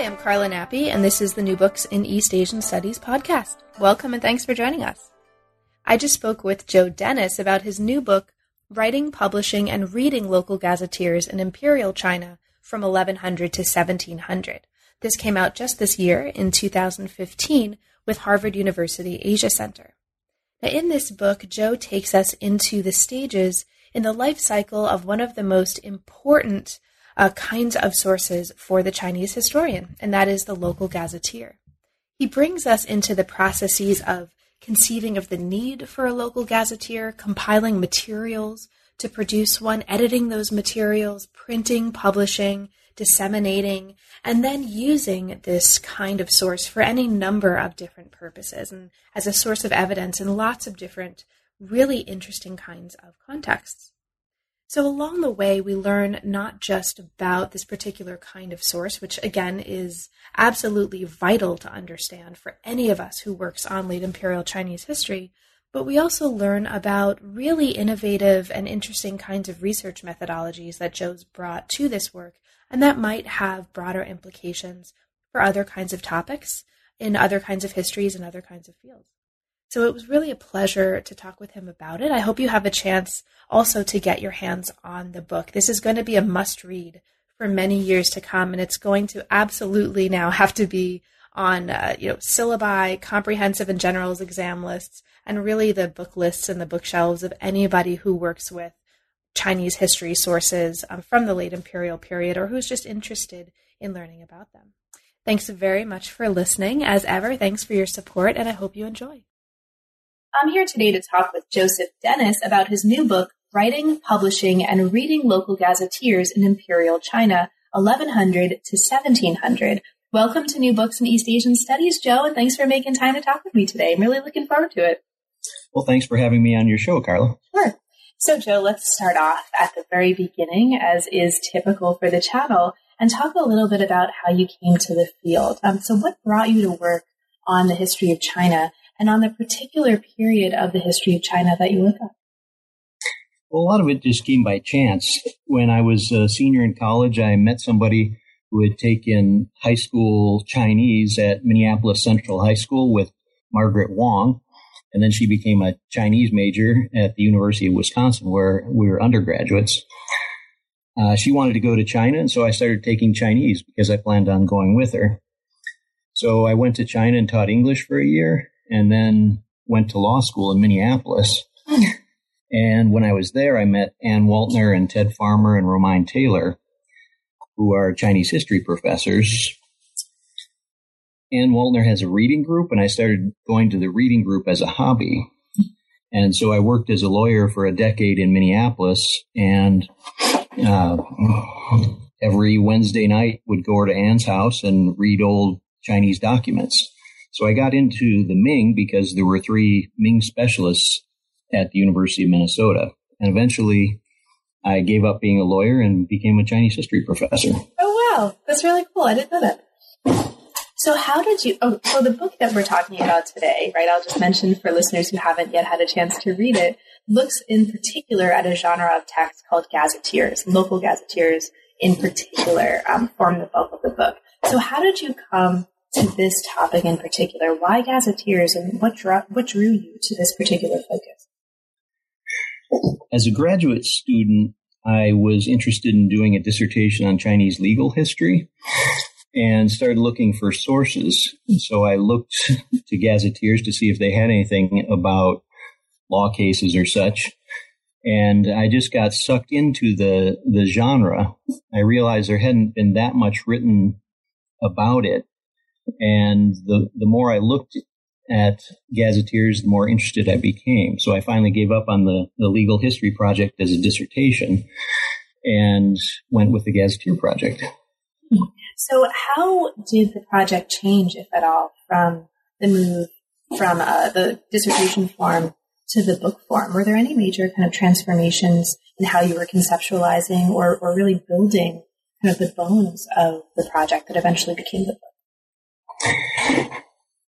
Hi, I'm Carla Nappi, and this is the New Books in East Asian Studies podcast. Welcome and thanks for joining us. I just spoke with Joe Dennis about his new book, Writing, Publishing, and Reading Local Gazetteers in Imperial China from 1100 to 1700. This came out just this year in 2015 with Harvard University Asia Center. Now, in this book, Joe takes us into the stages in the life cycle of one of the most important uh, kinds of sources for the Chinese historian, and that is the local gazetteer. He brings us into the processes of conceiving of the need for a local gazetteer, compiling materials to produce one, editing those materials, printing, publishing, disseminating, and then using this kind of source for any number of different purposes and as a source of evidence in lots of different, really interesting kinds of contexts. So, along the way, we learn not just about this particular kind of source, which again is absolutely vital to understand for any of us who works on late imperial Chinese history, but we also learn about really innovative and interesting kinds of research methodologies that Joe's brought to this work, and that might have broader implications for other kinds of topics in other kinds of histories and other kinds of fields. So it was really a pleasure to talk with him about it. I hope you have a chance also to get your hands on the book. This is going to be a must read for many years to come, and it's going to absolutely now have to be on uh, you know syllabi, comprehensive and generals exam lists, and really the book lists and the bookshelves of anybody who works with Chinese history sources um, from the late imperial period or who's just interested in learning about them. Thanks very much for listening. As ever, thanks for your support, and I hope you enjoy. I'm here today to talk with Joseph Dennis about his new book, Writing, Publishing, and Reading Local Gazetteers in Imperial China, 1100 to 1700. Welcome to New Books in East Asian Studies, Joe, and thanks for making time to talk with me today. I'm really looking forward to it. Well, thanks for having me on your show, Carla. Sure. So, Joe, let's start off at the very beginning, as is typical for the channel, and talk a little bit about how you came to the field. Um, so, what brought you to work on the history of China and on the particular period of the history of China that you look at? Well, a lot of it just came by chance. When I was a senior in college, I met somebody who had taken high school Chinese at Minneapolis Central High School with Margaret Wong. And then she became a Chinese major at the University of Wisconsin, where we were undergraduates. Uh, she wanted to go to China, and so I started taking Chinese because I planned on going with her. So I went to China and taught English for a year and then went to law school in Minneapolis. and when I was there, I met Ann Waltner and Ted Farmer and Romeyn Taylor, who are Chinese history professors. Ann Waltner has a reading group, and I started going to the reading group as a hobby. And so I worked as a lawyer for a decade in Minneapolis, and uh, every Wednesday night would go to Ann's house and read old Chinese documents. So I got into the Ming because there were three Ming specialists at the University of Minnesota. And eventually I gave up being a lawyer and became a Chinese history professor. Oh, wow. That's really cool. I didn't know that. So how did you, oh, so the book that we're talking about today, right, I'll just mention for listeners who haven't yet had a chance to read it, looks in particular at a genre of text called gazetteers. Local gazetteers in particular um, form the bulk of the book. So how did you come to this topic in particular? Why gazetteers and what, drew, what drew you to this particular focus? As a graduate student, I was interested in doing a dissertation on Chinese legal history and started looking for sources. So I looked to gazetteers to see if they had anything about law cases or such. And I just got sucked into the, the genre. I realized there hadn't been that much written about it. And the, the more I looked at gazetteers, the more interested I became. So I finally gave up on the, the legal history project as a dissertation and went with the gazetteer project. So how did the project change, if at all, from the move from uh, the dissertation form to the book form? Were there any major kind of transformations in how you were conceptualizing or, or really building kind of the bones of the project that eventually became the book?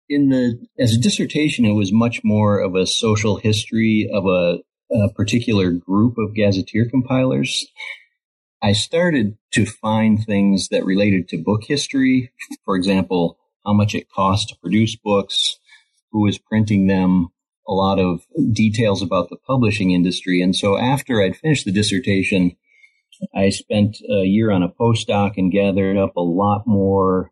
In the as a dissertation, it was much more of a social history of a, a particular group of gazetteer compilers. I started to find things that related to book history. For example, how much it cost to produce books, who was printing them, a lot of details about the publishing industry. And so after I'd finished the dissertation, I spent a year on a postdoc and gathered up a lot more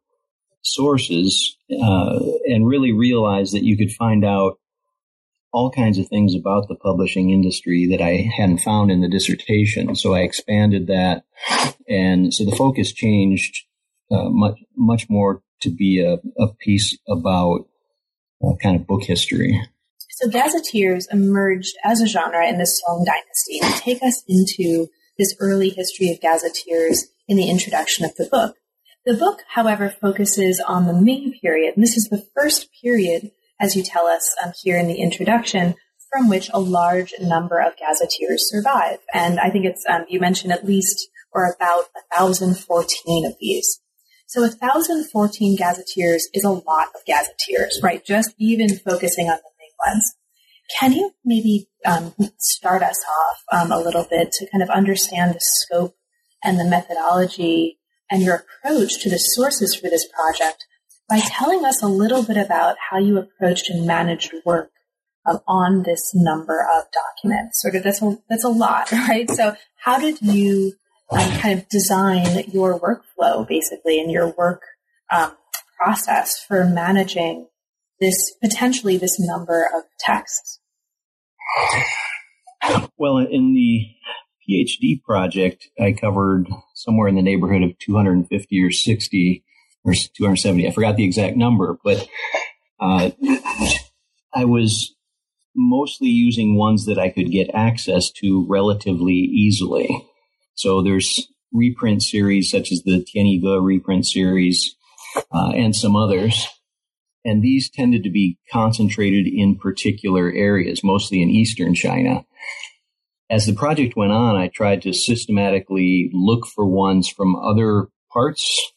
sources uh, and really realized that you could find out all kinds of things about the publishing industry that I hadn't found in the dissertation. So I expanded that, and so the focus changed uh, much much more to be a, a piece about uh, kind of book history. So gazetteers emerged as a genre in the Song Dynasty. Take us into this early history of gazetteers in the introduction of the book. The book, however, focuses on the Ming period, and this is the first period, as you tell us um, here in the introduction, from which a large number of gazetteers survive. And I think it's, um, you mentioned at least or about 1,014 of these. So 1,014 gazetteers is a lot of gazetteers, right? Just even focusing on the big ones. Can you maybe um, start us off um, a little bit to kind of understand the scope and the methodology and your approach to the sources for this project by telling us a little bit about how you approached and managed work um, on this number of documents. Sort of that's a that's a lot, right? So how did you um, kind of design your workflow, basically, and your work um, process for managing this potentially this number of texts? Well, in the PhD project, I covered somewhere in the neighborhood of 250 or 60 or 270. I forgot the exact number, but uh, I was mostly using ones that I could get access to relatively easily. So there's reprint series such as the Tianyi reprint series uh, and some others. And these tended to be concentrated in particular areas, mostly in eastern China. As the project went on, I tried to systematically look for ones from other parts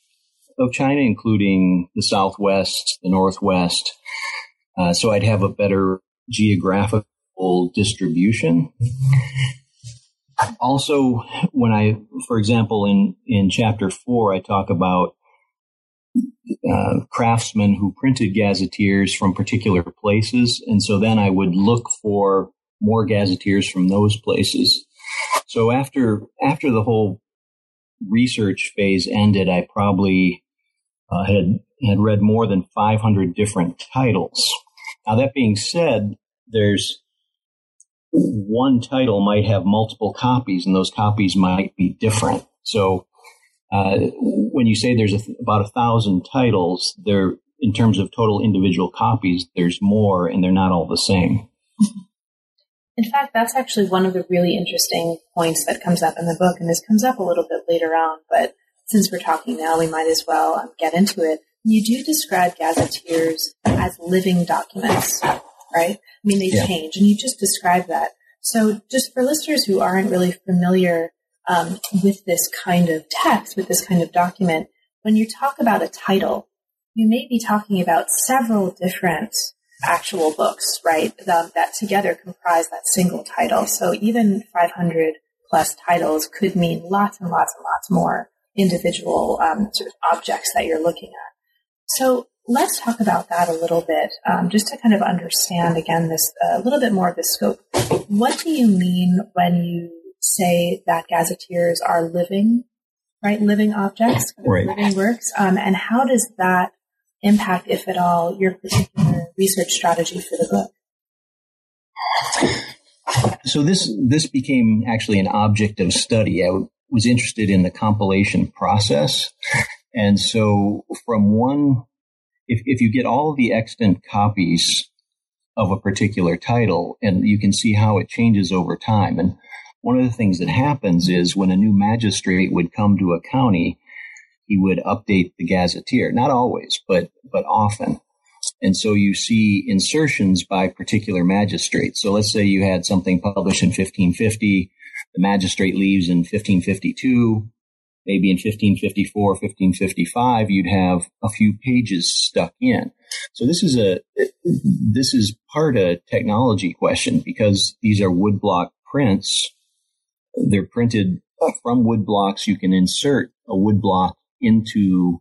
of China, including the southwest, the northwest, uh, so I'd have a better geographical distribution. Also, when I, for example, in, in chapter four, I talk about uh, craftsmen who printed gazetteers from particular places. And so then I would look for more gazetteers from those places. So after, after the whole research phase ended, I probably uh, had, had read more than 500 different titles. Now that being said, there's one title might have multiple copies and those copies might be different. So uh, when you say there's a th- about a thousand titles, there in terms of total individual copies, there's more, and they're not all the same. In fact, that's actually one of the really interesting points that comes up in the book, and this comes up a little bit later on. But since we're talking now, we might as well um, get into it. You do describe gazetteers as living documents, right? I mean, they yeah. change, and you just described that. So, just for listeners who aren't really familiar um, with this kind of text, with this kind of document, when you talk about a title, you may be talking about several different actual books, right? The, that together comprise that single title. So even 500 plus titles could mean lots and lots and lots more individual um, sort of objects that you're looking at. So let's talk about that a little bit, um, just to kind of understand again this a little bit more of the scope. What do you mean when you say that gazetteers are living, right? Living objects, right. living works. Um, and how does that impact, if at all, your particular research strategy for the book? So this this became actually an object of study. I w- was interested in the compilation process, and so from one, if if you get all the extant copies of a particular title, and you can see how it changes over time, and one of the things that happens is when a new magistrate would come to a county, he would update the gazetteer. Not always, but, but often. And so you see insertions by particular magistrates. So let's say you had something published in 1550, the magistrate leaves in 1552, maybe in 1554, 1555, you'd have a few pages stuck in. So this is a, this is part a technology question because these are woodblock prints they're printed from wood blocks, you can insert a woodblock into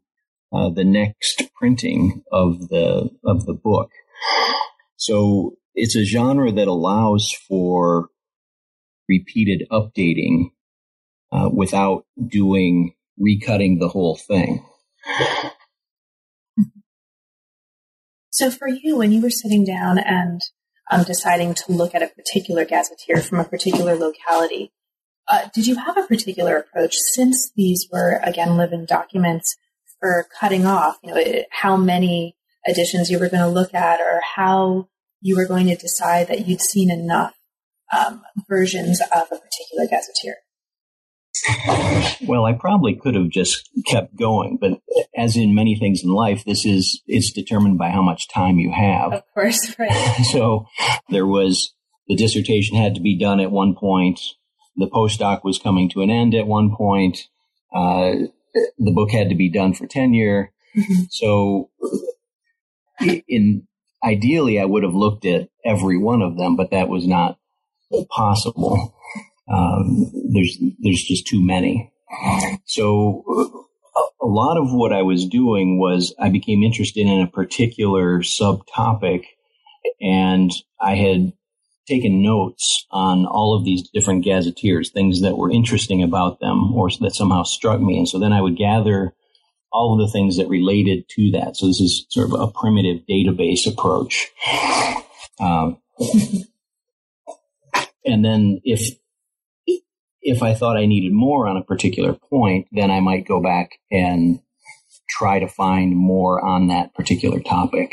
uh, the next printing of the of the book. So it's a genre that allows for repeated updating uh, without doing recutting the whole thing. So for you, when you were sitting down and um, deciding to look at a particular gazetteer from a particular locality, uh, did you have a particular approach since these were again living documents for cutting off? You know, how many editions you were going to look at, or how you were going to decide that you'd seen enough um, versions of a particular gazetteer? Well, I probably could have just kept going, but as in many things in life, this is it's determined by how much time you have. Of course, right. so there was the dissertation had to be done at one point. The postdoc was coming to an end at one point. Uh, the book had to be done for tenure. Mm-hmm. So, in ideally, I would have looked at every one of them, but that was not possible. Um, there's there's just too many. So a lot of what I was doing was I became interested in a particular subtopic, and I had taken notes on all of these different gazetteers, things that were interesting about them or that somehow struck me, and so then I would gather all of the things that related to that. So this is sort of a primitive database approach. Um, and then if if I thought I needed more on a particular point, then I might go back and try to find more on that particular topic.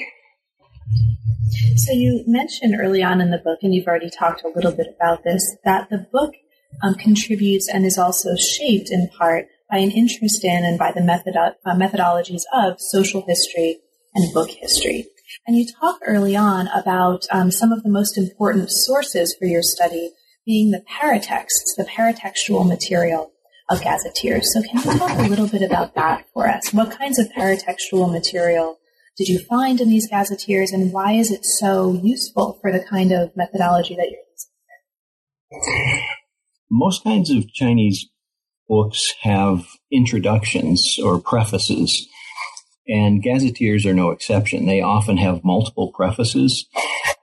So you mentioned early on in the book, and you've already talked a little bit about this, that the book um, contributes and is also shaped in part by an interest in and by the method, uh, methodologies of social history and book history. And you talk early on about um, some of the most important sources for your study being the paratexts, the paratextual material of gazetteers. So can you talk a little bit about that for us? What kinds of paratextual material did you find in these gazetteers and why is it so useful for the kind of methodology that you're using? Most kinds of Chinese books have introductions or prefaces and gazetteers are no exception. They often have multiple prefaces.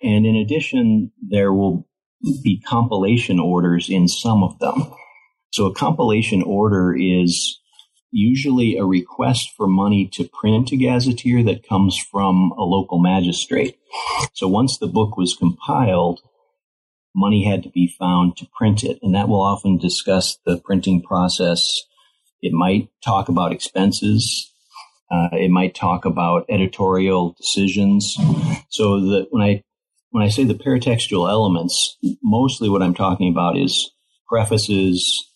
And in addition, there will be compilation orders in some of them. So a compilation order is usually a request for money to print a gazetteer that comes from a local magistrate. So once the book was compiled, money had to be found to print it. And that will often discuss the printing process. It might talk about expenses. Uh, it might talk about editorial decisions. So that when I when I say the paratextual elements, mostly what I'm talking about is prefaces,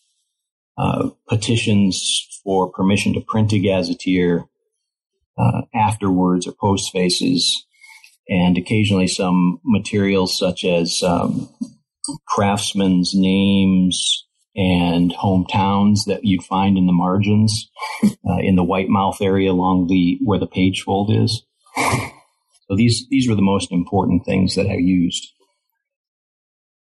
uh, petitions for permission to print a gazetteer, uh, afterwards or postfaces, and occasionally some materials such as um, craftsmen's names and hometowns that you'd find in the margins, uh, in the white mouth area along the where the page fold is. So these, these were the most important things that I used.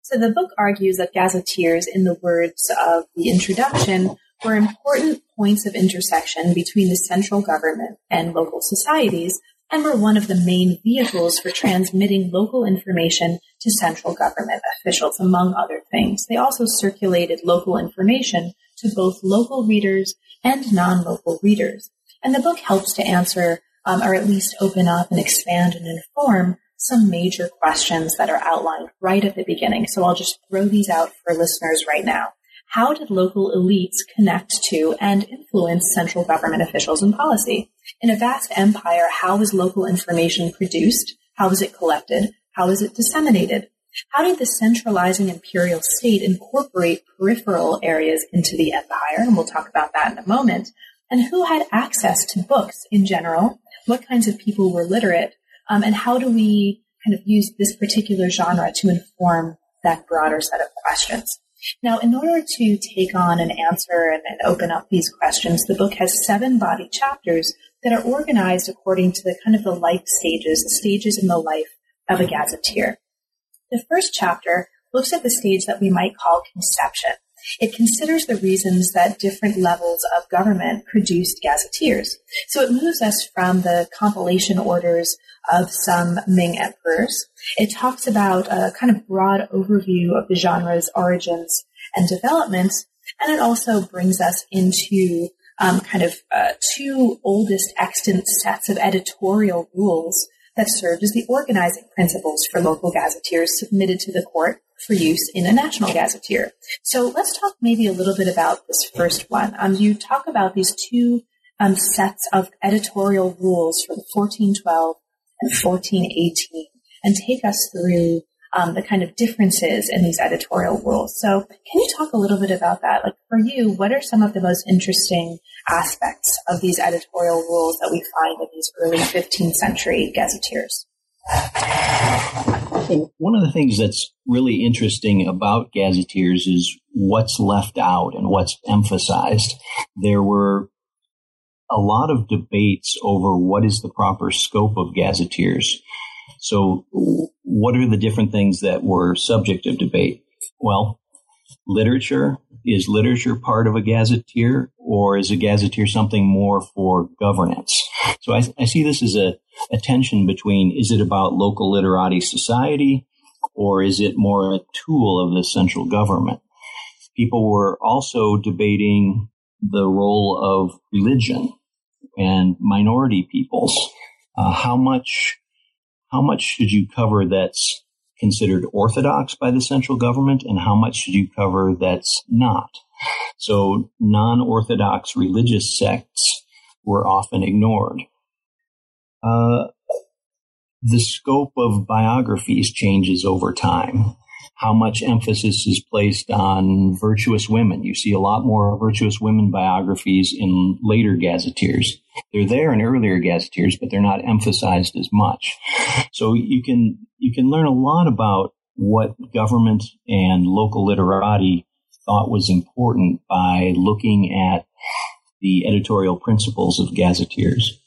So the book argues that gazetteers, in the words of the introduction, were important points of intersection between the central government and local societies and were one of the main vehicles for transmitting local information to central government officials, among other things. They also circulated local information to both local readers and non-local readers. And the book helps to answer um, or at least open up and expand and inform some major questions that are outlined right at the beginning. So I'll just throw these out for listeners right now. How did local elites connect to and influence central government officials and policy? In a vast empire, how was local information produced? How was it collected? How was it disseminated? How did the centralizing imperial state incorporate peripheral areas into the empire? And we'll talk about that in a moment. And who had access to books in general what kinds of people were literate, um, and how do we kind of use this particular genre to inform that broader set of questions. Now, in order to take on and answer and, and open up these questions, the book has seven body chapters that are organized according to the kind of the life stages, the stages in the life of a gazetteer. The first chapter looks at the stage that we might call conception. It considers the reasons that different levels of government produced gazetteers. So it moves us from the compilation orders of some Ming emperors. It talks about a kind of broad overview of the genre's origins and developments, and it also brings us into um, kind of uh, two oldest extant sets of editorial rules that served as the organizing principles for local gazetteers submitted to the court for use in a national gazetteer. So let's talk maybe a little bit about this first one. Um, you talk about these two um, sets of editorial rules from 1412 and 1418 and take us through um, the kind of differences in these editorial rules. So can you talk a little bit about that? Like for you, what are some of the most interesting aspects of these editorial rules that we find in these early 15th century gazetteers? One of the things that's really interesting about gazetteers is what's left out and what's emphasized. There were a lot of debates over what is the proper scope of gazetteers. So, what are the different things that were subject of debate? Well, literature is literature part of a gazetteer, or is a gazetteer something more for governance? So, I, I see this as a, a tension between is it about local literati society, or is it more a tool of the central government? People were also debating the role of religion and minority peoples. Uh, how much how much should you cover that's considered orthodox by the central government and how much should you cover that's not? So non-orthodox religious sects were often ignored. Uh, the scope of biographies changes over time how much emphasis is placed on virtuous women. You see a lot more virtuous women biographies in later gazetteers. They're there in earlier gazetteers, but they're not emphasized as much. So you can, you can learn a lot about what government and local literati thought was important by looking at the editorial principles of gazetteers.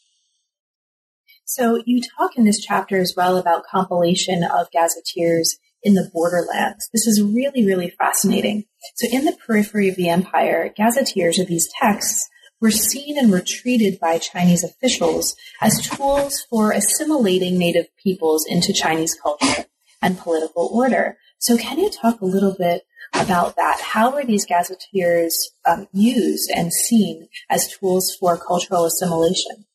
So you talk in this chapter as well about compilation of gazetteers in the borderlands. This is really, really fascinating. So in the periphery of the empire, gazetteers of these texts were seen and were treated by Chinese officials as tools for assimilating native peoples into Chinese culture and political order. So can you talk a little bit about that? How were these gazetteers um, used and seen as tools for cultural assimilation?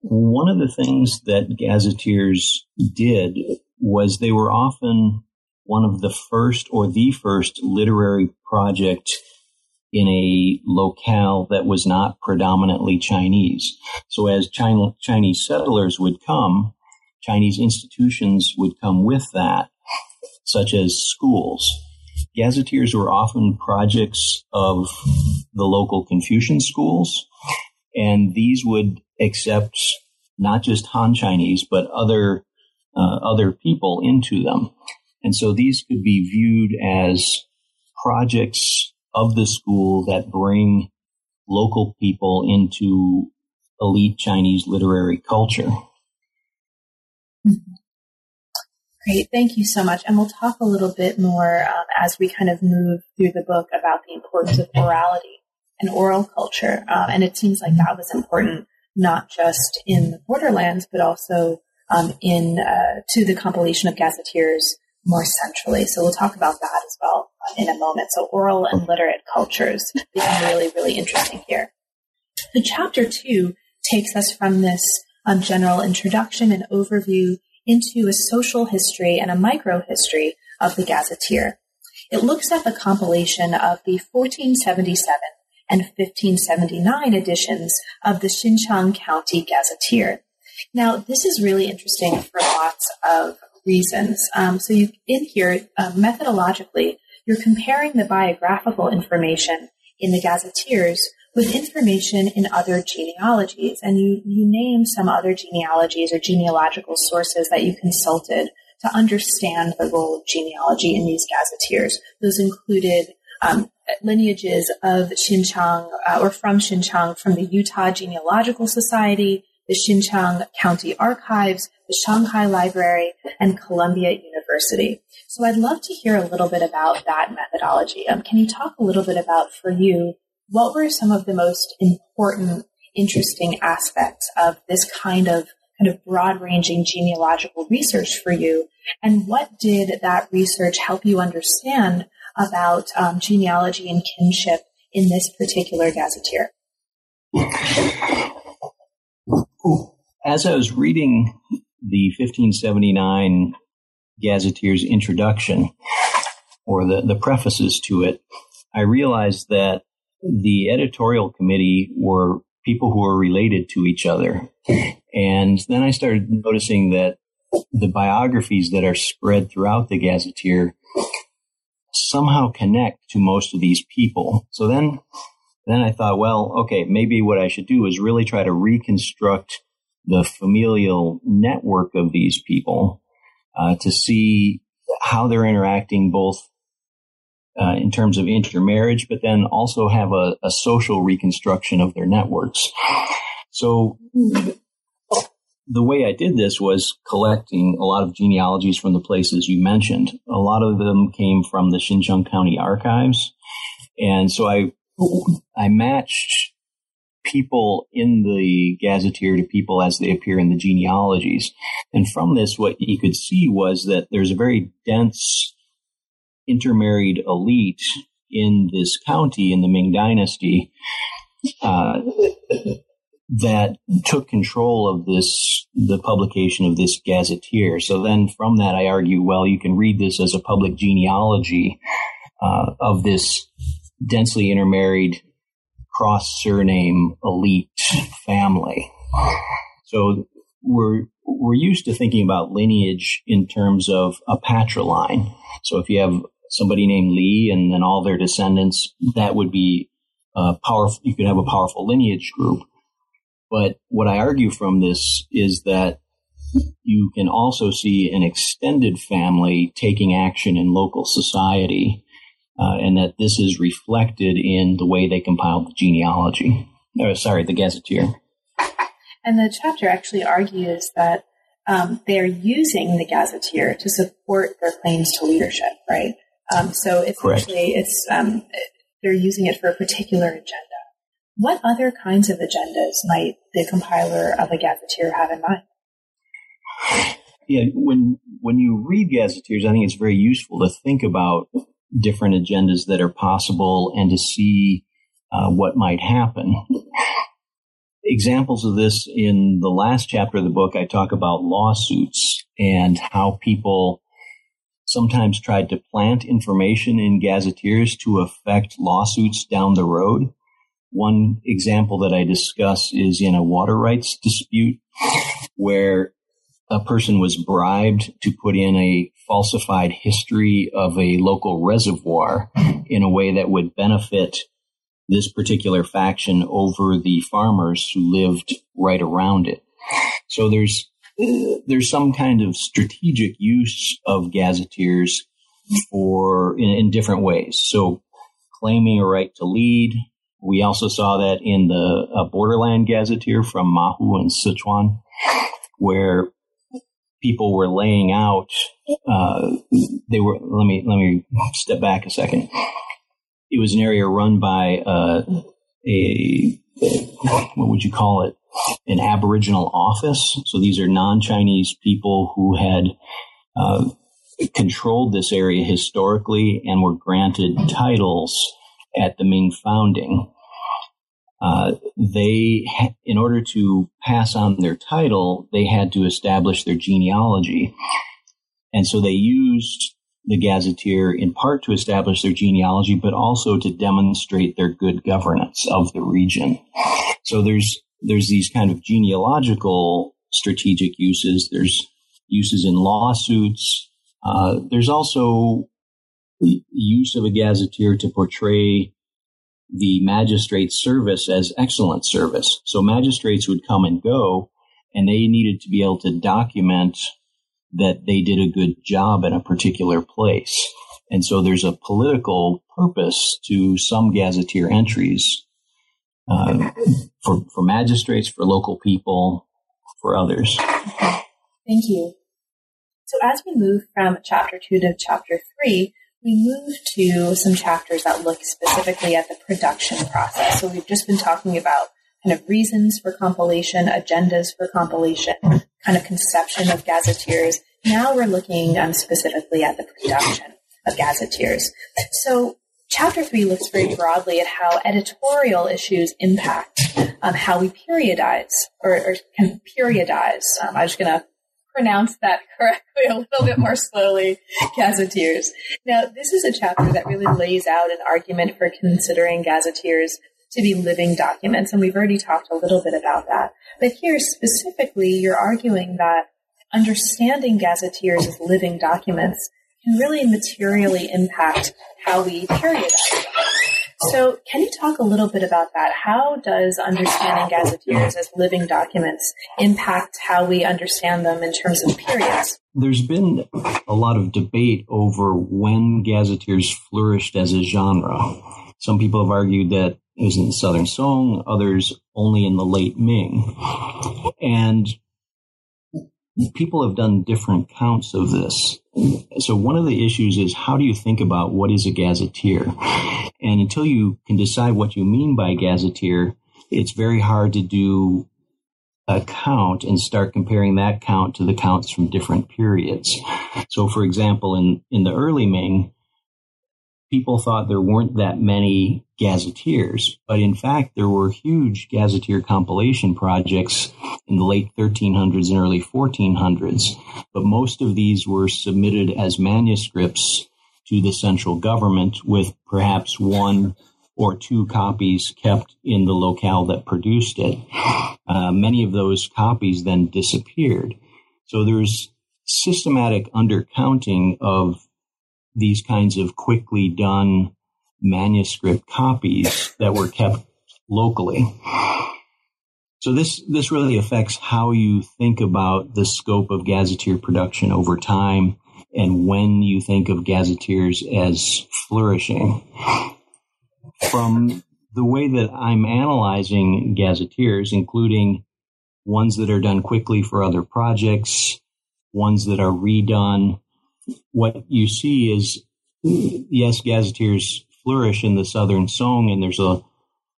One of the things that gazetteers did was they were often one of the first or the first literary project in a locale that was not predominantly Chinese. So as China, Chinese settlers would come, Chinese institutions would come with that, such as schools. Gazetteers were often projects of the local Confucian schools, and these would accept not just Han Chinese, but other uh, other people into them. And so these could be viewed as projects of the school that bring local people into elite Chinese literary culture. Great, thank you so much. And we'll talk a little bit more um, as we kind of move through the book about the importance of orality and oral culture. Um, and it seems like that was important not just in the borderlands, but also um, in uh, to the compilation of gazetteers more centrally. So we'll talk about that as well uh, in a moment. So oral and literate cultures become really, really interesting here. The chapter two takes us from this um, general introduction and overview into a social history and a micro history of the gazetteer. It looks at the compilation of the 1477 and 1579 editions of the Xinchang County Gazetteer. Now, this is really interesting for lots of reasons. Um, so, you in here uh, methodologically, you're comparing the biographical information in the gazetteers with information in other genealogies, and you you name some other genealogies or genealogical sources that you consulted to understand the role of genealogy in these gazetteers. Those included um, lineages of Xinchang uh, or from Xinchang from the Utah Genealogical Society, the Xinchang County Archives, the Shanghai Library, and Columbia University. University. So I'd love to hear a little bit about that methodology. Um, can you talk a little bit about, for you, what were some of the most important, interesting aspects of this kind of kind of broad ranging genealogical research for you? And what did that research help you understand about um, genealogy and kinship in this particular gazetteer? As I was reading the 1579 Gazetteer's introduction, or the, the prefaces to it, I realized that the editorial committee were people who were related to each other. And then I started noticing that the biographies that are spread throughout the Gazetteer somehow connect to most of these people. So then, then I thought, well, okay, maybe what I should do is really try to reconstruct the familial network of these people uh, to see how they're interacting both uh, in terms of intermarriage, but then also have a, a social reconstruction of their networks. So the way I did this was collecting a lot of genealogies from the places you mentioned. A lot of them came from the Xinchang County archives. And so I, I matched people in the gazetteer to people as they appear in the genealogies. And from this, what you could see was that there's a very dense intermarried elite in this county in the Ming Dynasty uh, that took control of this, the publication of this gazetteer. So then from that, I argue, well, you can read this as a public genealogy uh, of this densely intermarried cross surname elite family. So we're we're used to thinking about lineage in terms of a patriline. So if you have somebody named Lee and then all their descendants, that would be a powerful. You could have a powerful lineage group. But what I argue from this is that you can also see an extended family taking action in local society uh, and that this is reflected in the way they compiled the genealogy. Or, sorry, the gazetteer. And the chapter actually argues that um, they're using the gazetteer to support their claims to leadership, right? Um, so it's Correct. actually it's um, they're using it for a particular agenda. What other kinds of agendas might the compiler of a gazetteer have in mind? Yeah, when when you read gazetteers, I think it's very useful to think about different agendas that are possible and to see uh, what might happen. Examples of this in the last chapter of the book, I talk about lawsuits and how people sometimes tried to plant information in gazetteers to affect lawsuits down the road. One example that I discuss is in a water rights dispute where a person was bribed to put in a falsified history of a local reservoir in a way that would benefit this particular faction over the farmers who lived right around it. So there's there's some kind of strategic use of gazetteers for in, in different ways. So claiming a right to lead. We also saw that in the uh, Borderland Gazetteer from Mahu and Sichuan, where people were laying out. Uh, they were. Let me let me step back a second. It was an area run by uh, a what would you call it? An Aboriginal office. So these are non-Chinese people who had uh, controlled this area historically and were granted titles at the Ming founding. Uh, they, in order to pass on their title, they had to establish their genealogy. And so they used the gazetteer in part to establish their genealogy, but also to demonstrate their good governance of the region. So there's, there's these kind of genealogical strategic uses. There's uses in lawsuits. Uh, there's also the use of a gazetteer to portray the magistrate's service as excellent service. So magistrates would come and go and they needed to be able to document that they did a good job in a particular place. And so there's a political purpose to some gazetteer entries uh, for, for magistrates, for local people, for others. Thank you. So as we move from chapter two to chapter three, we move to some chapters that look specifically at the production process. So we've just been talking about kind of reasons for compilation, agendas for compilation, kind of conception of gazetteers. Now we're looking um, specifically at the production of gazetteers. So chapter three looks very broadly at how editorial issues impact um, how we periodize or, or can periodize. Um, I'm just going to pronounce that correctly a little bit more slowly, gazetteers. Now, this is a chapter that really lays out an argument for considering gazetteers to be living documents, and we've already talked a little bit about that. But here specifically, you're arguing that understanding gazetteers as living documents can really materially impact how we periodize them. So, oh. can you talk a little bit about that? How does understanding gazetteers as living documents impact how we understand them in terms of periods? There's been a lot of debate over when gazetteers flourished as a genre. Some people have argued that it was in the Southern Song, others only in the late Ming. And people have done different counts of this. So one of the issues is how do you think about what is a gazetteer? And until you can decide what you mean by gazetteer, it's very hard to do a count and start comparing that count to the counts from different periods. So for example, in, in the early Ming, people thought there weren't that many gazetteers, but in fact, there were huge gazetteer compilation projects in the late 1300s and early 1400s. But most of these were submitted as manuscripts to the central government with perhaps one or two copies kept in the locale that produced it. Uh, many of those copies then disappeared. So there's systematic undercounting of these kinds of quickly done manuscript copies that were kept locally. So this, this really affects how you think about the scope of gazetteer production over time and when you think of gazetteers as flourishing. From the way that I'm analyzing gazetteers, including ones that are done quickly for other projects, ones that are redone what you see is, yes, gazetteers flourish in the Southern Song, and there's a,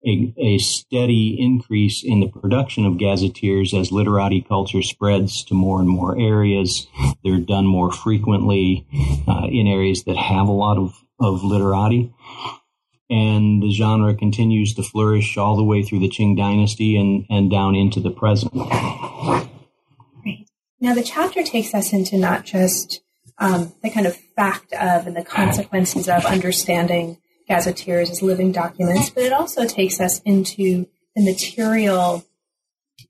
a, a, steady increase in the production of gazetteers as literati culture spreads to more and more areas. They're done more frequently uh, in areas that have a lot of, of literati. And the genre continues to flourish all the way through the Qing dynasty and, and down into the present. Now, the chapter takes us into not just um, the kind of fact of and the consequences of understanding gazetteers as living documents, but it also takes us into the material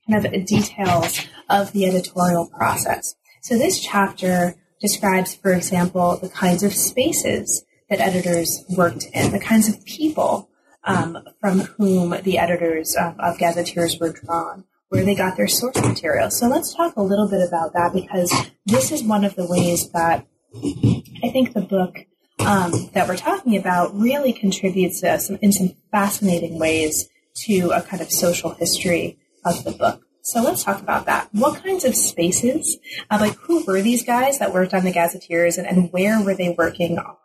kind of details of the editorial process. So this chapter describes, for example, the kinds of spaces that editors worked in, the kinds of people um, from whom the editors of, of gazetteers were drawn, where they got their source material. So let's talk a little bit about that because this is one of the ways that I think the book um, that we're talking about really contributes uh, some, in some fascinating ways to a kind of social history of the book. So let's talk about that. What kinds of spaces, uh, like who were these guys that worked on the Gazetteers and, and where were they working on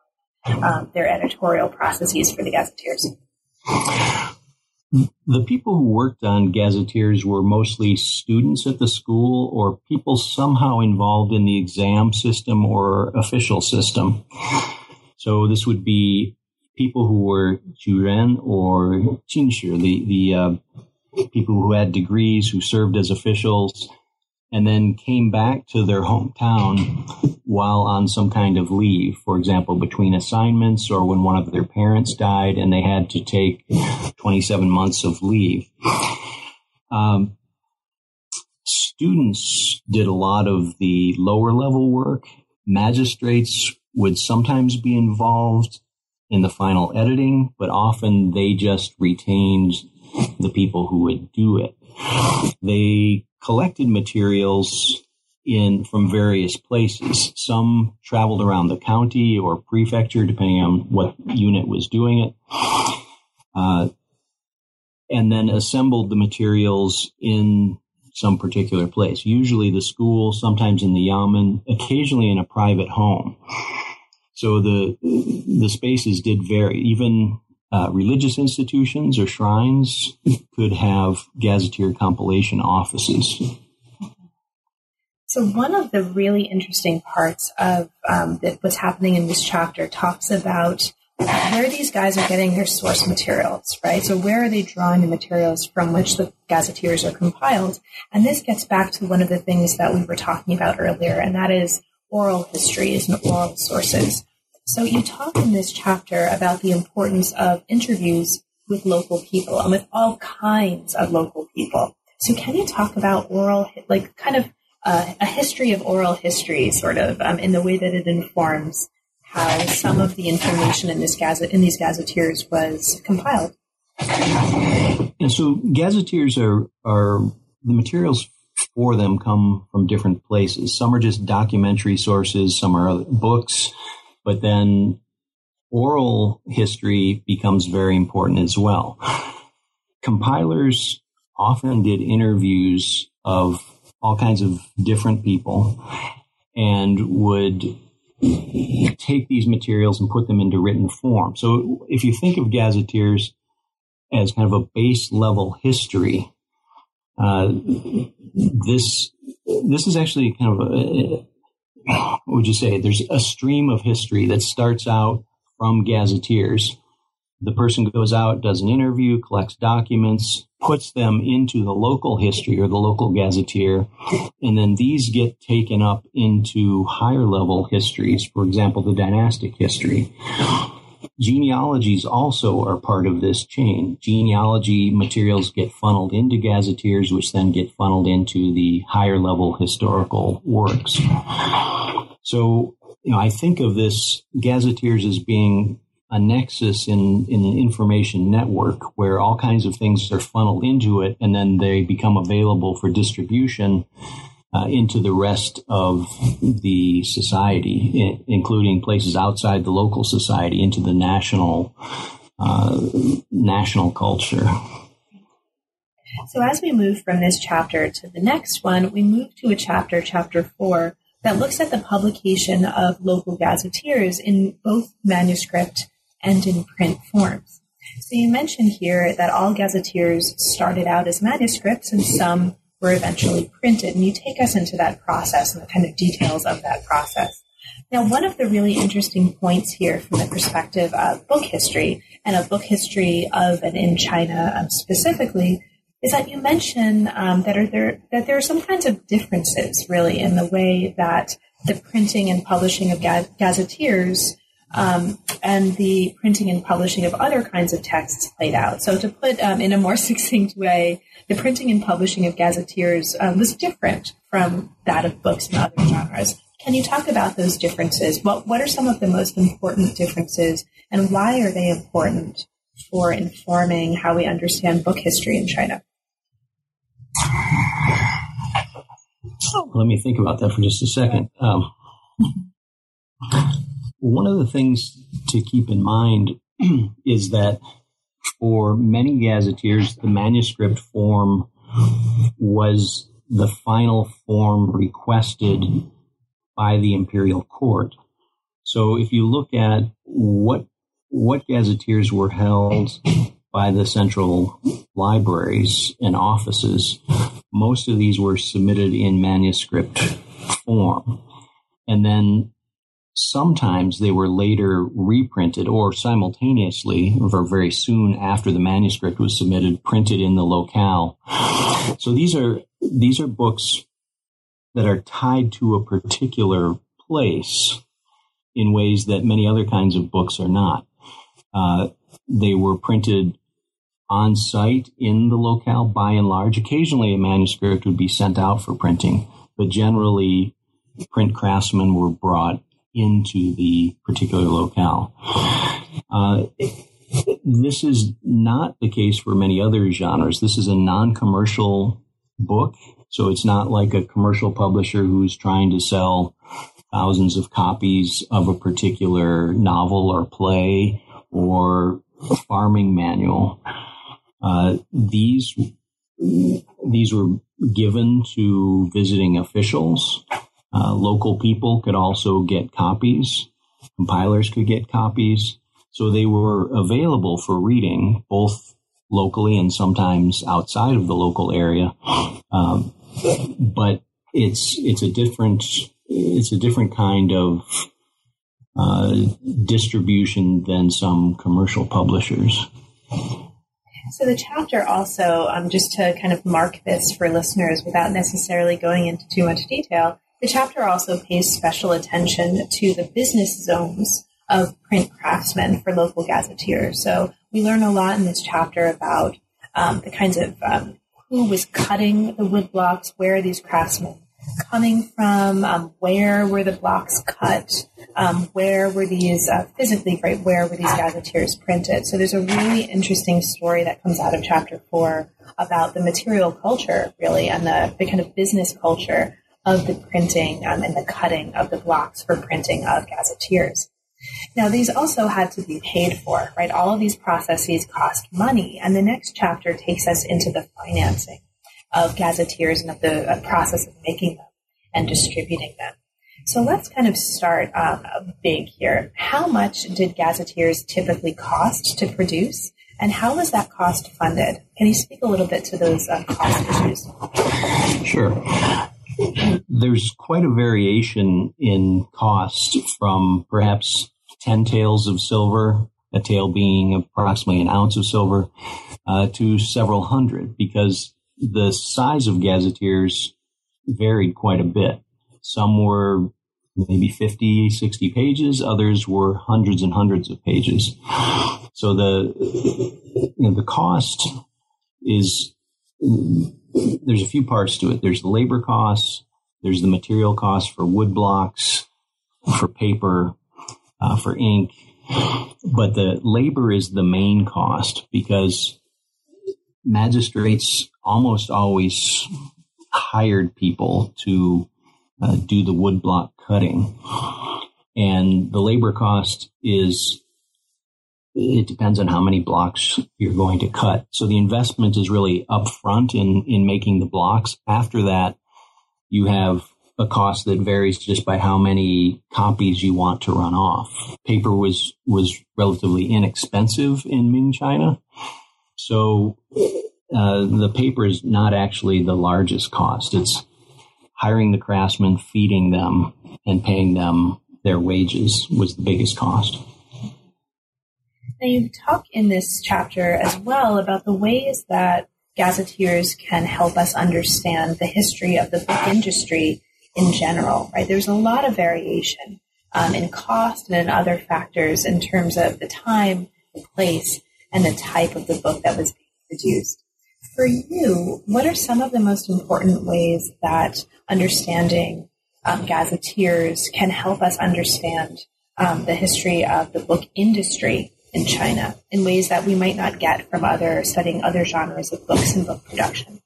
um, their editorial processes for the Gazetteers? The people who worked on gazetteers were mostly students at the school or people somehow involved in the exam system or official system. So this would be people who were juren or jinshi, the, the uh, people who had degrees who served as officials and then came back to their hometown while on some kind of leave, for example, between assignments or when one of their parents died and they had to take 27 months of leave. Um, students did a lot of the lower level work. Magistrates would sometimes be involved in the final editing, but often they just retained the people who would do it. They collected materials in from various places. Some traveled around the county or prefecture, depending on what unit was doing it, uh, and then assembled the materials in some particular place. Usually the school, sometimes in the yamen, occasionally in a private home. So the the spaces did vary. Even uh, religious institutions or shrines could have gazetteer compilation offices. So one of the really interesting parts of um, what's happening in this chapter talks about where these guys are getting their source materials, right? So where are they drawing the materials from which the gazetteers are compiled? And this gets back to one of the things that we were talking about earlier, and that is oral histories and oral sources. So you talk in this chapter about the importance of interviews with local people and with all kinds of local people. So can you talk about oral, like kind of uh, a history of oral history, sort of, um, in the way that it informs how some of the information in this gazette in these gazetteers was compiled. And so gazetteers are are the materials for them come from different places. Some are just documentary sources, some are books, but then oral history becomes very important as well. Compilers often did interviews of all kinds of different people and would take these materials and put them into written form. So if you think of gazetteers as kind of a base level history, uh, this this is actually kind of a what would you say? There's a stream of history that starts out from gazetteers. The person goes out, does an interview, collects documents, puts them into the local history or the local gazetteer, and then these get taken up into higher level histories, for example, the dynastic history. Genealogies also are part of this chain. Genealogy materials get funneled into gazetteers, which then get funneled into the higher level historical works. So, you know, I think of this gazetteers as being a nexus in, in an information network where all kinds of things are funneled into it and then they become available for distribution uh, into the rest of the society, including places outside the local society, into the national uh, national culture. So, as we move from this chapter to the next one, we move to a chapter, chapter four, that looks at the publication of local gazetteers in both manuscript and in print forms. So you mentioned here that all gazetteers started out as manuscripts and some were eventually printed. And you take us into that process and the kind of details of that process. Now, one of the really interesting points here from the perspective of book history and of book history of and in China um, specifically is that you mention um, that are there that there are some kinds of differences really in the way that the printing and publishing of ga- gazetteers um, and the printing and publishing of other kinds of texts played out. So, to put um, in a more succinct way, the printing and publishing of gazetteers um, was different from that of books and other genres. Can you talk about those differences? What What are some of the most important differences, and why are they important for informing how we understand book history in China? Let me think about that for just a second. One of the things to keep in mind is that for many gazetteers, the manuscript form was the final form requested by the imperial court. So if you look at what what gazetteers were held by the central libraries and offices, most of these were submitted in manuscript form. And then Sometimes they were later reprinted or simultaneously or very soon after the manuscript was submitted, printed in the locale. So these are, these are books that are tied to a particular place in ways that many other kinds of books are not. Uh, they were printed on site in the locale by and large. Occasionally a manuscript would be sent out for printing, but generally print craftsmen were brought into the particular locale. Uh, this is not the case for many other genres. This is a non-commercial book, so it's not like a commercial publisher who's trying to sell thousands of copies of a particular novel or play or farming manual. Uh, these these were given to visiting officials. Uh, local people could also get copies. Compilers could get copies. So they were available for reading both locally and sometimes outside of the local area. Um, but it's, it's a different, it's a different kind of uh, distribution than some commercial publishers. So the chapter also, um, just to kind of mark this for listeners without necessarily going into too much detail, the chapter also pays special attention to the business zones of print craftsmen for local gazetteers. So we learn a lot in this chapter about um, the kinds of um, who was cutting the wood blocks, where are these craftsmen coming from? Um, where were the blocks cut? Um, where were these uh, physically, right? Where were these gazetteers printed? So there's a really interesting story that comes out of chapter four about the material culture, really, and the, the kind of business culture of the printing um, and the cutting of the blocks for printing of gazetteers. Now, these also had to be paid for, right? All of these processes cost money, and the next chapter takes us into the financing of gazetteers and of the uh, process of making them and distributing them. So let's kind of start um, big here. How much did gazetteers typically cost to produce, and how was that cost funded? Can you speak a little bit to those uh, cost issues? Sure. There's quite a variation in cost from perhaps 10 taels of silver, a tael being approximately an ounce of silver, uh, to several hundred because the size of gazetteers varied quite a bit. Some were maybe 50, 60 pages. Others were hundreds and hundreds of pages. So the, you know, the cost is, there's a few parts to it. There's the labor costs. There's the material costs for wood blocks, for paper, uh, for ink. But the labor is the main cost because magistrates almost always hired people to uh, do the woodblock cutting. And the labor cost is, it depends on how many blocks you're going to cut. So the investment is really upfront in, in making the blocks. After that, you have a cost that varies just by how many copies you want to run off. Paper was, was relatively inexpensive in Ming China. So uh, the paper is not actually the largest cost. It's hiring the craftsmen, feeding them, and paying them their wages was the biggest cost. Now, you talk in this chapter as well about the ways that gazetteers can help us understand the history of the book industry in general, right? There's a lot of variation um, in cost and in other factors in terms of the time, the place, and the type of the book that was being produced. For you, what are some of the most important ways that understanding um, gazetteers can help us understand um, the history of the book industry in China in ways that we might not get from other studying other genres of books and book production?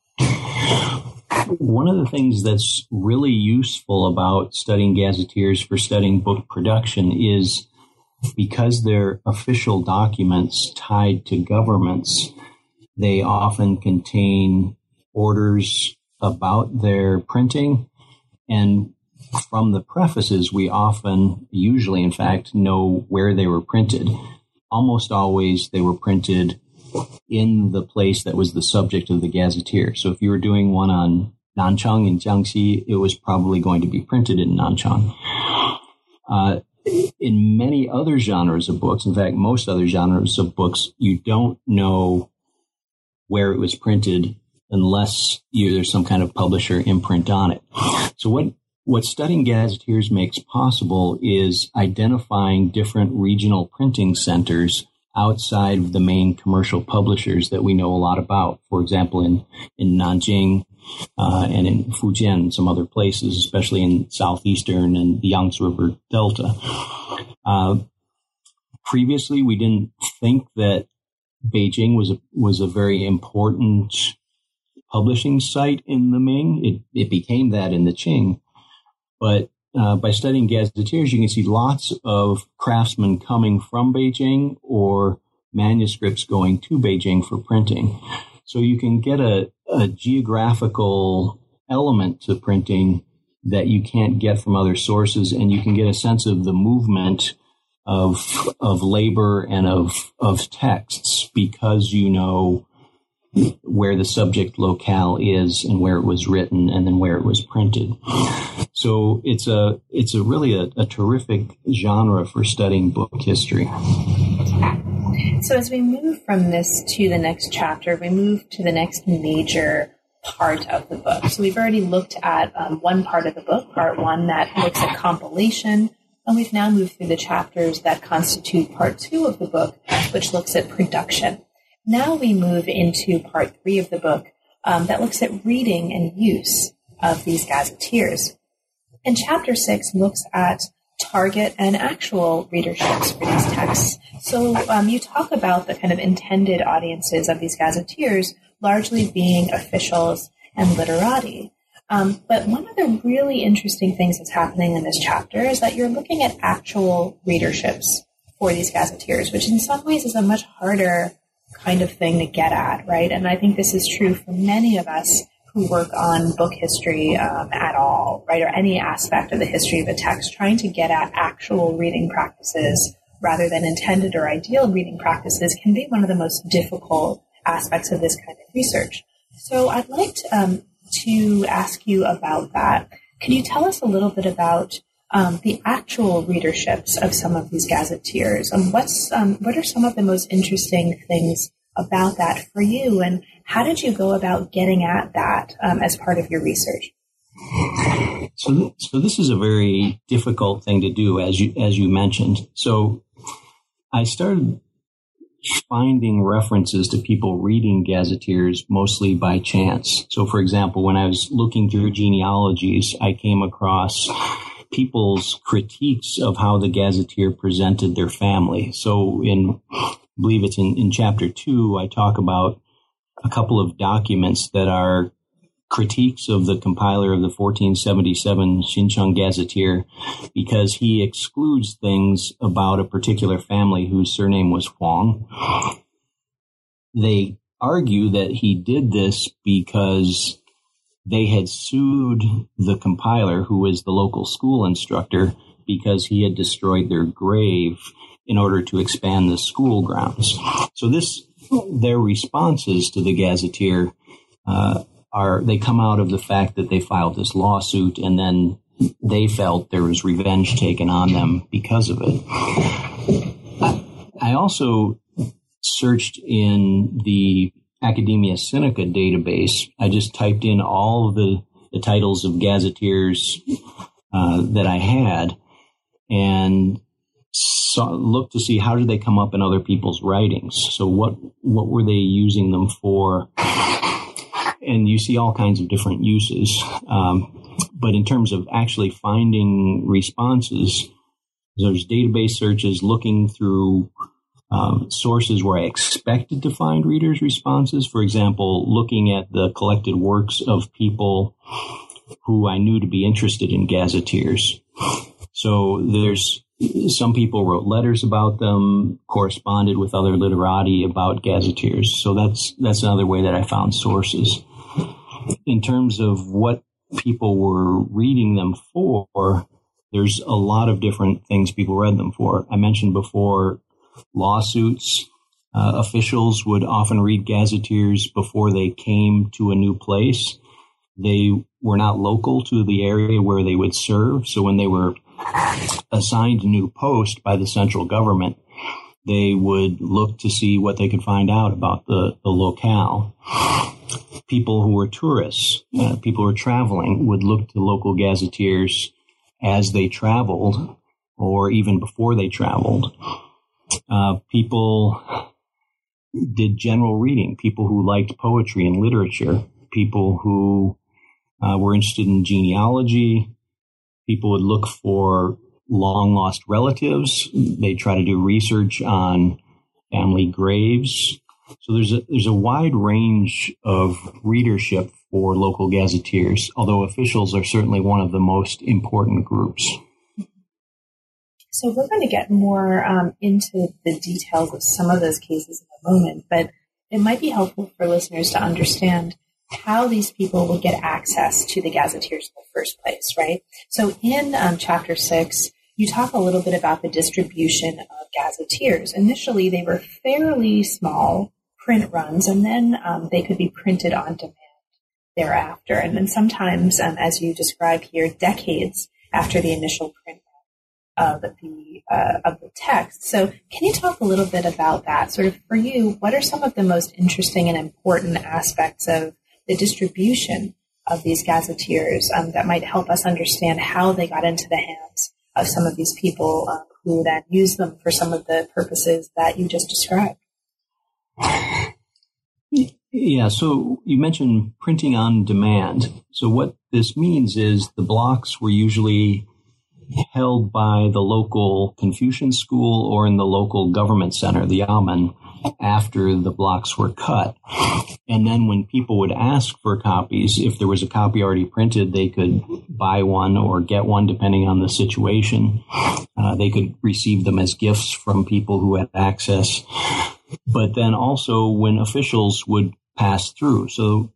One of the things that's really useful about studying gazetteers for studying book production is because they're official documents tied to governments they often contain orders about their printing. And from the prefaces, we often, usually in fact, know where they were printed. Almost always they were printed in the place that was the subject of the gazetteer. So if you were doing one on Nanchang in Jiangxi, it was probably going to be printed in Nanchang. Uh, in many other genres of books, in fact, most other genres of books, you don't know where it was printed unless you, there's some kind of publisher imprint on it. So what what studying gazetteers makes possible is identifying different regional printing centers outside of the main commercial publishers that we know a lot about. For example, in in Nanjing uh, and in Fujian, some other places, especially in southeastern and the Yangtze River Delta. Uh, previously, we didn't think that Beijing was a, was a very important publishing site in the Ming. It, it became that in the Qing. But uh, by studying gazetteers, you can see lots of craftsmen coming from Beijing or manuscripts going to Beijing for printing. So you can get a, a geographical element to printing that you can't get from other sources, and you can get a sense of the movement of of labor and of of texts because you know where the subject locale is and where it was written and then where it was printed. So it's a it's a really a, a terrific genre for studying book history. So as we move from this to the next chapter, we move to the next major part of the book. So we've already looked at um, one part of the book, part one, that looks at compilation. And we've now moved through the chapters that constitute part two of the book, which looks at production. Now we move into part three of the book um, that looks at reading and use of these gazetteers. And chapter six looks at target and actual readerships for these texts. So um, you talk about the kind of intended audiences of these gazetteers largely being officials and literati. Um, but one of the really interesting things that's happening in this chapter is that you're looking at actual readerships for these gazetteers, which in some ways is a much harder kind of thing to get at, right? And I think this is true for many of us who work on book history um, at all, right? Or any aspect of the history of a text, trying to get at actual reading practices rather than intended or ideal reading practices can be one of the most difficult aspects of this kind of research. So I'd like to, um, to ask you about that. Can you tell us a little bit about um, the actual readerships of some of these gazetteers? And what's um, what are some of the most interesting things about that for you? And how did you go about getting at that um, as part of your research? So, so this is a very difficult thing to do, as you as you mentioned. So, I started finding references to people reading gazetteers mostly by chance. So, for example, when I was looking through genealogies, I came across people's critiques of how the gazetteer presented their family. So, in I believe it's in, in chapter two, I talk about a couple of documents that are critiques of the compiler of the 1477 Xinchang Gazetteer because he excludes things about a particular family whose surname was Huang. They argue that he did this because they had sued the compiler, who was the local school instructor, because he had destroyed their grave in order to expand the school grounds. So this, their responses to the gazetteer uh, are they come out of the fact that they filed this lawsuit and then they felt there was revenge taken on them because of it. I also searched in the Academia Sinica database. I just typed in all the, the titles of gazetteers uh, that I had and saw, looked to see how did they come up in other people's writings. So what what were they using them for? and you see all kinds of different uses. Um, but in terms of actually finding responses, there's database searches looking through um, sources where I expected to find readers' responses. For example, looking at the collected works of people who I knew to be interested in gazetteers. So there's some people wrote letters about them, corresponded with other literati about gazetteers. So that's that's another way that I found sources in terms of what people were reading them for, there's a lot of different things people read them for. I mentioned before lawsuits. Uh, officials would often read gazetteers before they came to a new place. They were not local to the area where they would serve. So when they were assigned a new post by the central government, they would look to see what they could find out about the, the locale people who were tourists, uh, people who were traveling, would look to local gazetteers as they traveled or even before they traveled. Uh, people did general reading, people who liked poetry and literature, people who uh, were interested in genealogy, people would look for long lost relatives. They try to do research on family graves. So there's a, there's a wide range of readership for local gazetteers, although officials are certainly one of the most important groups. So we're going to get more um, into the details of some of those cases in a moment, but it might be helpful for listeners to understand how these people would get access to the gazetteers in the first place, right? So in um, chapter six, you talk a little bit about the distribution of gazetteers. Initially, they were fairly small print runs, and then um, they could be printed on demand thereafter. And then sometimes, um, as you describe here, decades after the initial print of the uh, of the text. So, can you talk a little bit about that? Sort of for you, what are some of the most interesting and important aspects of the distribution of these gazetteers um, that might help us understand how they got into the hands of some of these people um, who then use them for some of the purposes that you just described? Yeah, so you mentioned printing on demand. So what this means is the blocks were usually held by the local Confucian school or in the local government center, the Yamen, after the blocks were cut. And then when people would ask for copies, if there was a copy already printed, they could buy one or get one depending on the situation. Uh, they could receive them as gifts from people who had access. But then also when officials would pass through. So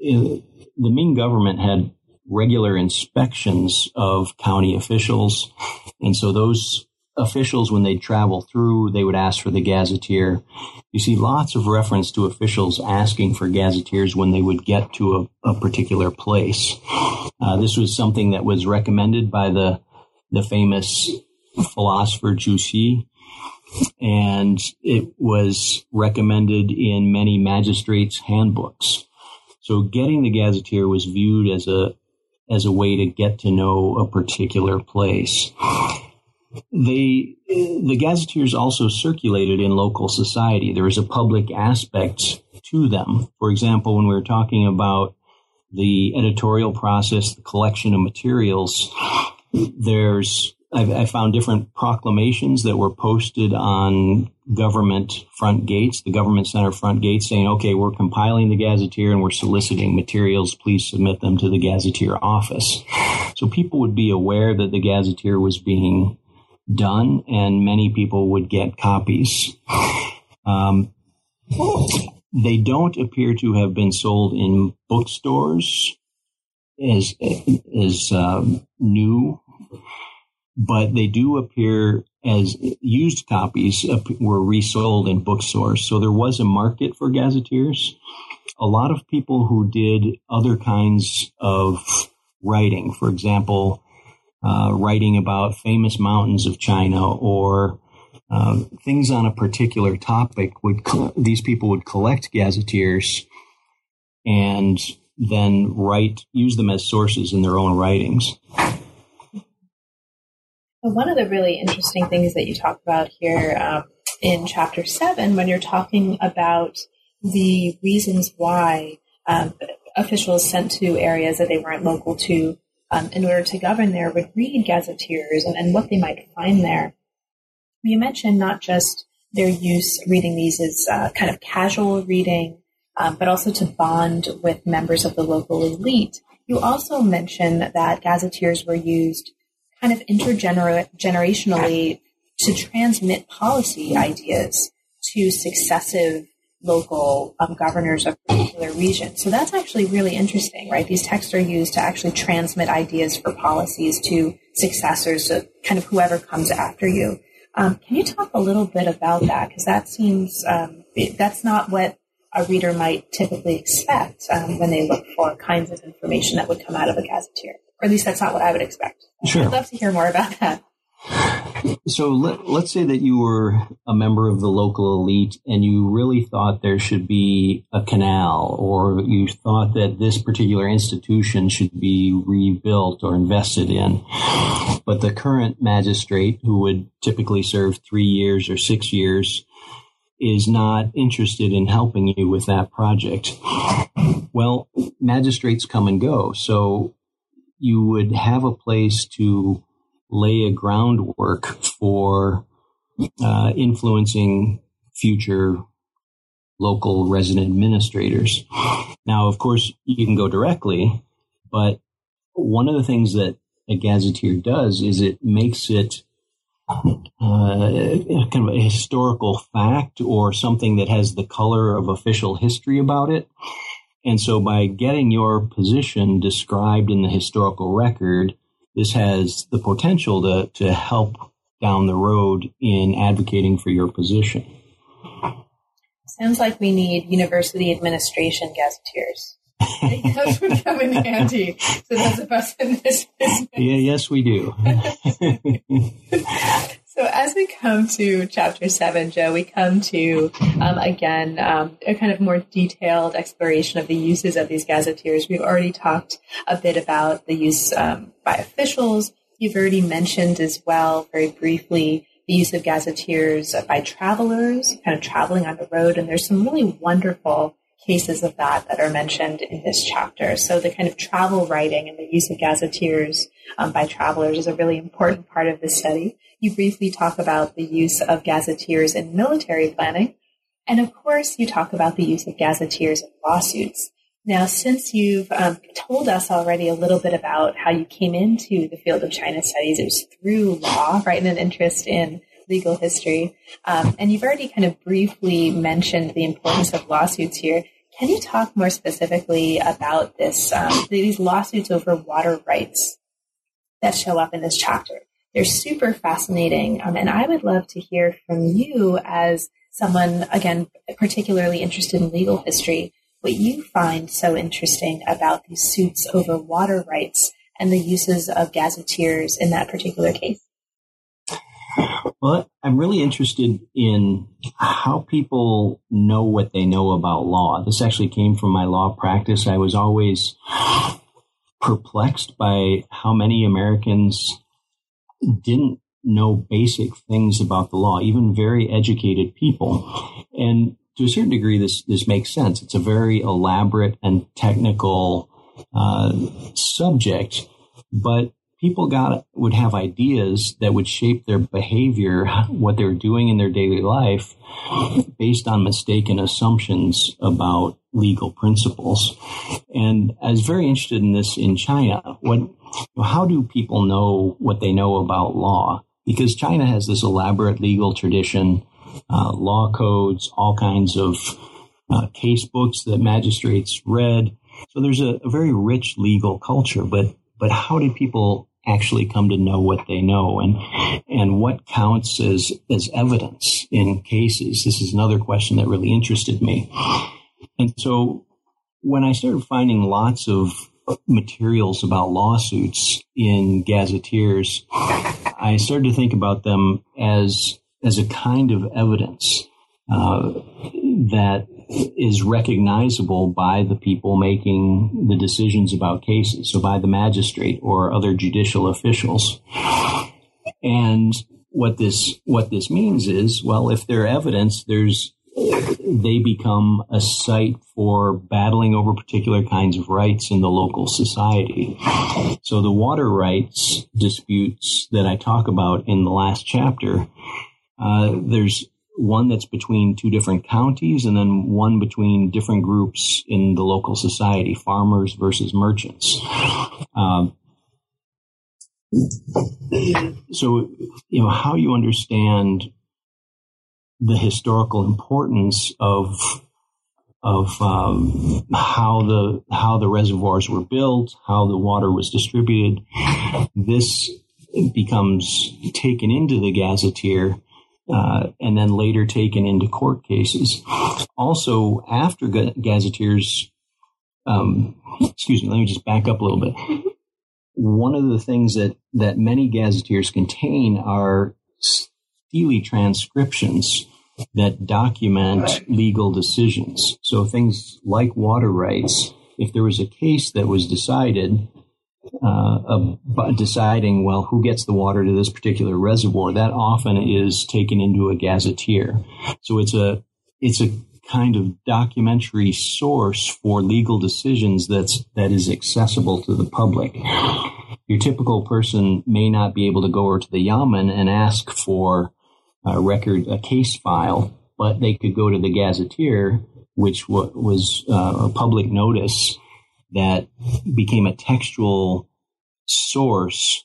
uh, the Ming government had regular inspections of county officials. And so those officials, when they'd travel through, they would ask for the gazetteer. You see lots of reference to officials asking for gazetteers when they would get to a, a particular place. Uh, this was something that was recommended by the, the famous philosopher Xi. And it was recommended in many magistrates' handbooks. So getting the gazetteer was viewed as a as a way to get to know a particular place. They, the gazetteers also circulated in local society. There was a public aspect to them. For example, when we were talking about the editorial process, the collection of materials, there's I found different proclamations that were posted on government front gates, the government center front gates, saying, okay, we're compiling the gazetteer and we're soliciting materials. Please submit them to the gazetteer office. So people would be aware that the gazetteer was being done and many people would get copies. Um, they don't appear to have been sold in bookstores as, as um, new but they do appear as used copies were resold in bookstores. So there was a market for gazetteers. A lot of people who did other kinds of writing, for example, uh, writing about famous mountains of China or uh, things on a particular topic, would these people would collect gazetteers and then write, use them as sources in their own writings. One of the really interesting things that you talk about here um, in chapter seven, when you're talking about the reasons why um, officials sent to areas that they weren't local to um, in order to govern there would read gazetteers and, and what they might find there. You mentioned not just their use reading these as uh, kind of casual reading, um, but also to bond with members of the local elite. You also mentioned that gazetteers were used kind of intergenerationally to transmit policy ideas to successive local um, governors of particular regions. So that's actually really interesting, right? These texts are used to actually transmit ideas for policies to successors, to kind of whoever comes after you. Um, can you talk a little bit about that? Because that seems um, that's not what a reader might typically expect um, when they look for kinds of information that would come out of a gazetteer. Or at least that's not what I would expect. Sure. I'd love to hear more about that. So let, us say that you were a member of the local elite and you really thought there should be a canal or you thought that this particular institution should be rebuilt or invested in. But the current magistrate, who would typically serve three years or six years, is not interested in helping you with that project. Well, magistrates come and go. So you would have a place to lay a groundwork for uh, influencing future local resident administrators. Now, of course, you can go directly, but one of the things that a gazetteer does is it makes it uh, kind of a historical fact or something that has the color of official history about it. And so by getting your position described in the historical record, this has the potential to, to help down the road in advocating for your position. Sounds like we need university administration gazetteers. those would come in handy to those of us in this business. Yeah, yes, we do. so as we come to chapter seven, Joe, we come to um, again um, a kind of more detailed exploration of the uses of these gazetteers. We've already talked a bit about the use um, by officials. You've already mentioned as well, very briefly, the use of gazetteers by travelers, kind of traveling on the road. And there's some really wonderful cases of that that are mentioned in this chapter. So the kind of travel writing and the use of gazetteers um, by travelers is a really important part of this study. You briefly talk about the use of gazetteers in military planning. And of course, you talk about the use of gazetteers in lawsuits. Now, since you've um, told us already a little bit about how you came into the field of China studies, it was through law, right, and an interest in legal history. Um, and you've already kind of briefly mentioned the importance of lawsuits here. Can you talk more specifically about this, um, these lawsuits over water rights that show up in this chapter? They're super fascinating, um, and I would love to hear from you as someone, again, particularly interested in legal history, what you find so interesting about these suits over water rights and the uses of gazetteers in that particular case. Well, I'm really interested in how people know what they know about law. This actually came from my law practice. I was always perplexed by how many Americans didn't know basic things about the law, even very educated people. And to a certain degree, this, this makes sense. It's a very elaborate and technical uh, subject, but people got would have ideas that would shape their behavior, what they're doing in their daily life, based on mistaken assumptions about legal principles. And I was very interested in this in China. What, how do people know what they know about law? Because China has this elaborate legal tradition, uh, law codes, all kinds of uh, case books that magistrates read. So there's a, a very rich legal culture, but but how do people actually come to know what they know and and what counts as as evidence in cases this is another question that really interested me and so when i started finding lots of materials about lawsuits in gazetteers i started to think about them as as a kind of evidence uh, that is recognizable by the people making the decisions about cases, so by the magistrate or other judicial officials. And what this what this means is, well, if they're evidence, there's they become a site for battling over particular kinds of rights in the local society. So the water rights disputes that I talk about in the last chapter, uh, there's one that's between two different counties and then one between different groups in the local society, farmers versus merchants. Um, so, you know, how you understand the historical importance of of um, how the how the reservoirs were built, how the water was distributed. This becomes taken into the gazetteer uh, and then later taken into court cases. Also, after gazetteers, um, excuse me, let me just back up a little bit. One of the things that, that many gazetteers contain are stele transcriptions that document legal decisions. So things like water rights, if there was a case that was decided uh, deciding, well, who gets the water to this particular reservoir, that often is taken into a gazetteer. So it's a, it's a kind of documentary source for legal decisions that's, that is accessible to the public. Your typical person may not be able to go over to the Yamen and ask for a record, a case file, but they could go to the gazetteer, which w- was uh, a public notice that became a textual source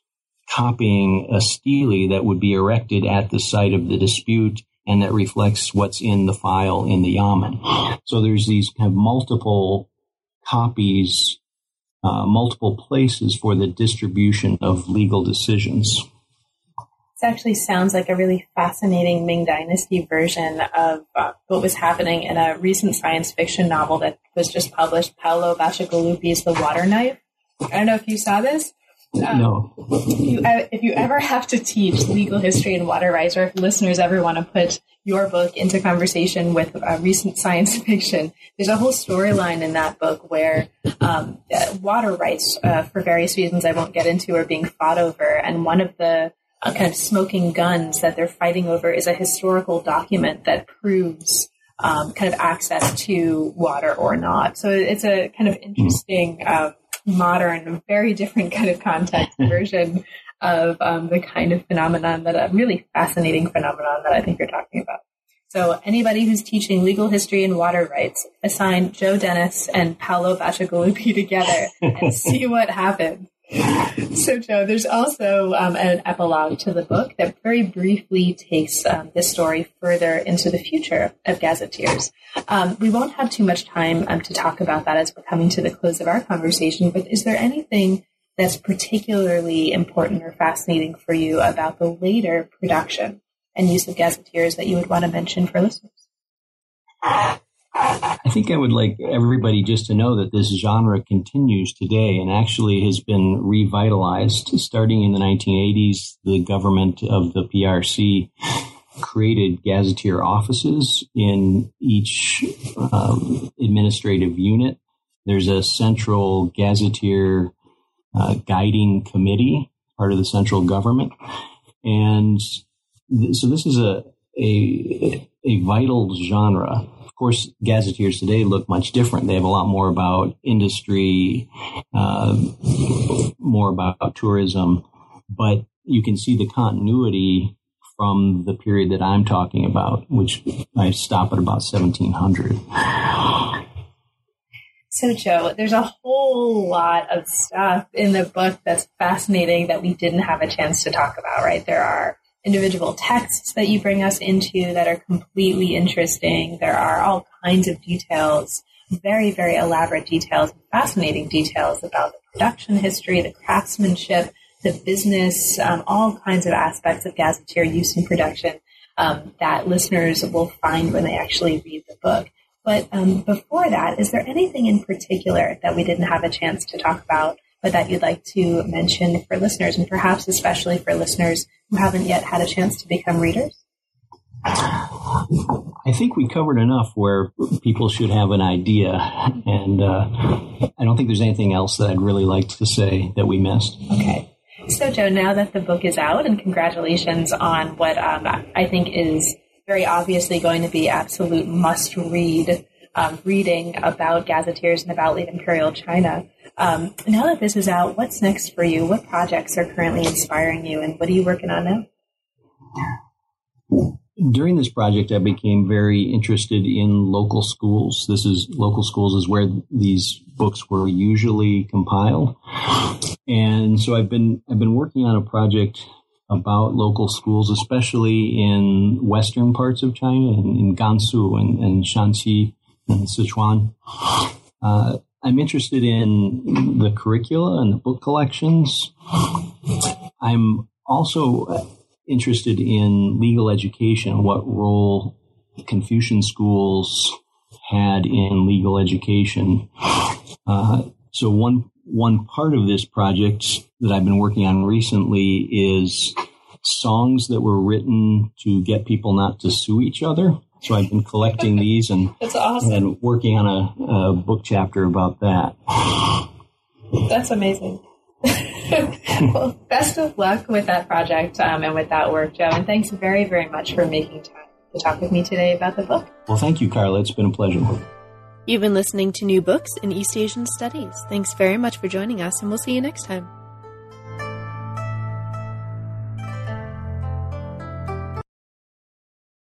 copying a stele that would be erected at the site of the dispute and that reflects what's in the file in the Yamen. So there's these kind of multiple copies uh, multiple places for the distribution of legal decisions. Actually sounds like a really fascinating Ming Dynasty version of uh, what was happening in a recent science fiction novel that was just published, Paolo Bacigalupi's The Water Knife. I don't know if you saw this. Um, no. If you, if you ever have to teach legal history and water rights, or if listeners ever want to put your book into conversation with uh, recent science fiction, there's a whole storyline in that book where um, uh, water rights, uh, for various reasons I won't get into, are being fought over. And one of the uh, of smoking guns that they're fighting over is a historical document that proves um, kind of access to water or not. So it's a kind of interesting. Um, modern, very different kind of context version of um, the kind of phenomenon that a really fascinating phenomenon that I think you're talking about. So anybody who's teaching legal history and water rights, assign Joe Dennis and Paolo Bacigalupi together and see what happens so, Joe, there's also um, an epilogue to the book that very briefly takes um, this story further into the future of gazetteers. Um, we won't have too much time um, to talk about that as we're coming to the close of our conversation, but is there anything that's particularly important or fascinating for you about the later production and use of gazetteers that you would want to mention for listeners? I think I would like everybody just to know that this genre continues today and actually has been revitalized. Starting in the 1980s, the government of the PRC created gazetteer offices in each um, administrative unit. There's a central gazetteer uh, guiding committee, part of the central government. And th- so this is a, a, a vital genre of course, gazetteers today look much different. They have a lot more about industry, uh, more about tourism, but you can see the continuity from the period that I'm talking about, which I stop at about 1700. So, Joe, there's a whole lot of stuff in the book that's fascinating that we didn't have a chance to talk about, right? There are individual texts that you bring us into that are completely interesting. There are all kinds of details, very, very elaborate details, fascinating details about the production history, the craftsmanship, the business, um, all kinds of aspects of gazetteer use and production um, that listeners will find when they actually read the book. But um, before that, is there anything in particular that we didn't have a chance to talk about but that you'd like to mention for listeners, and perhaps especially for listeners who haven't yet had a chance to become readers? I think we covered enough where people should have an idea, and uh, I don't think there's anything else that I'd really like to say that we missed. Okay. So, Joe, now that the book is out, and congratulations on what um, I think is very obviously going to be absolute must read um, reading about gazetteers and about late imperial China. Um, now that this is out, what's next for you? What projects are currently inspiring you, and what are you working on now? During this project, I became very interested in local schools. This is local schools is where these books were usually compiled, and so I've been I've been working on a project about local schools, especially in western parts of China, in, in Gansu and, and Shanxi and Sichuan. Uh, I'm interested in the curricula and the book collections. I'm also interested in legal education, what role Confucian schools had in legal education. Uh, so one one part of this project that I've been working on recently is songs that were written to get people not to sue each other. So I've been collecting these and That's awesome. and working on a, a book chapter about that. That's amazing. well, best of luck with that project um, and with that work, Joe. And thanks very, very much for making time to talk with me today about the book. Well, thank you, Carla. It's been a pleasure. You've been listening to New Books in East Asian Studies. Thanks very much for joining us, and we'll see you next time.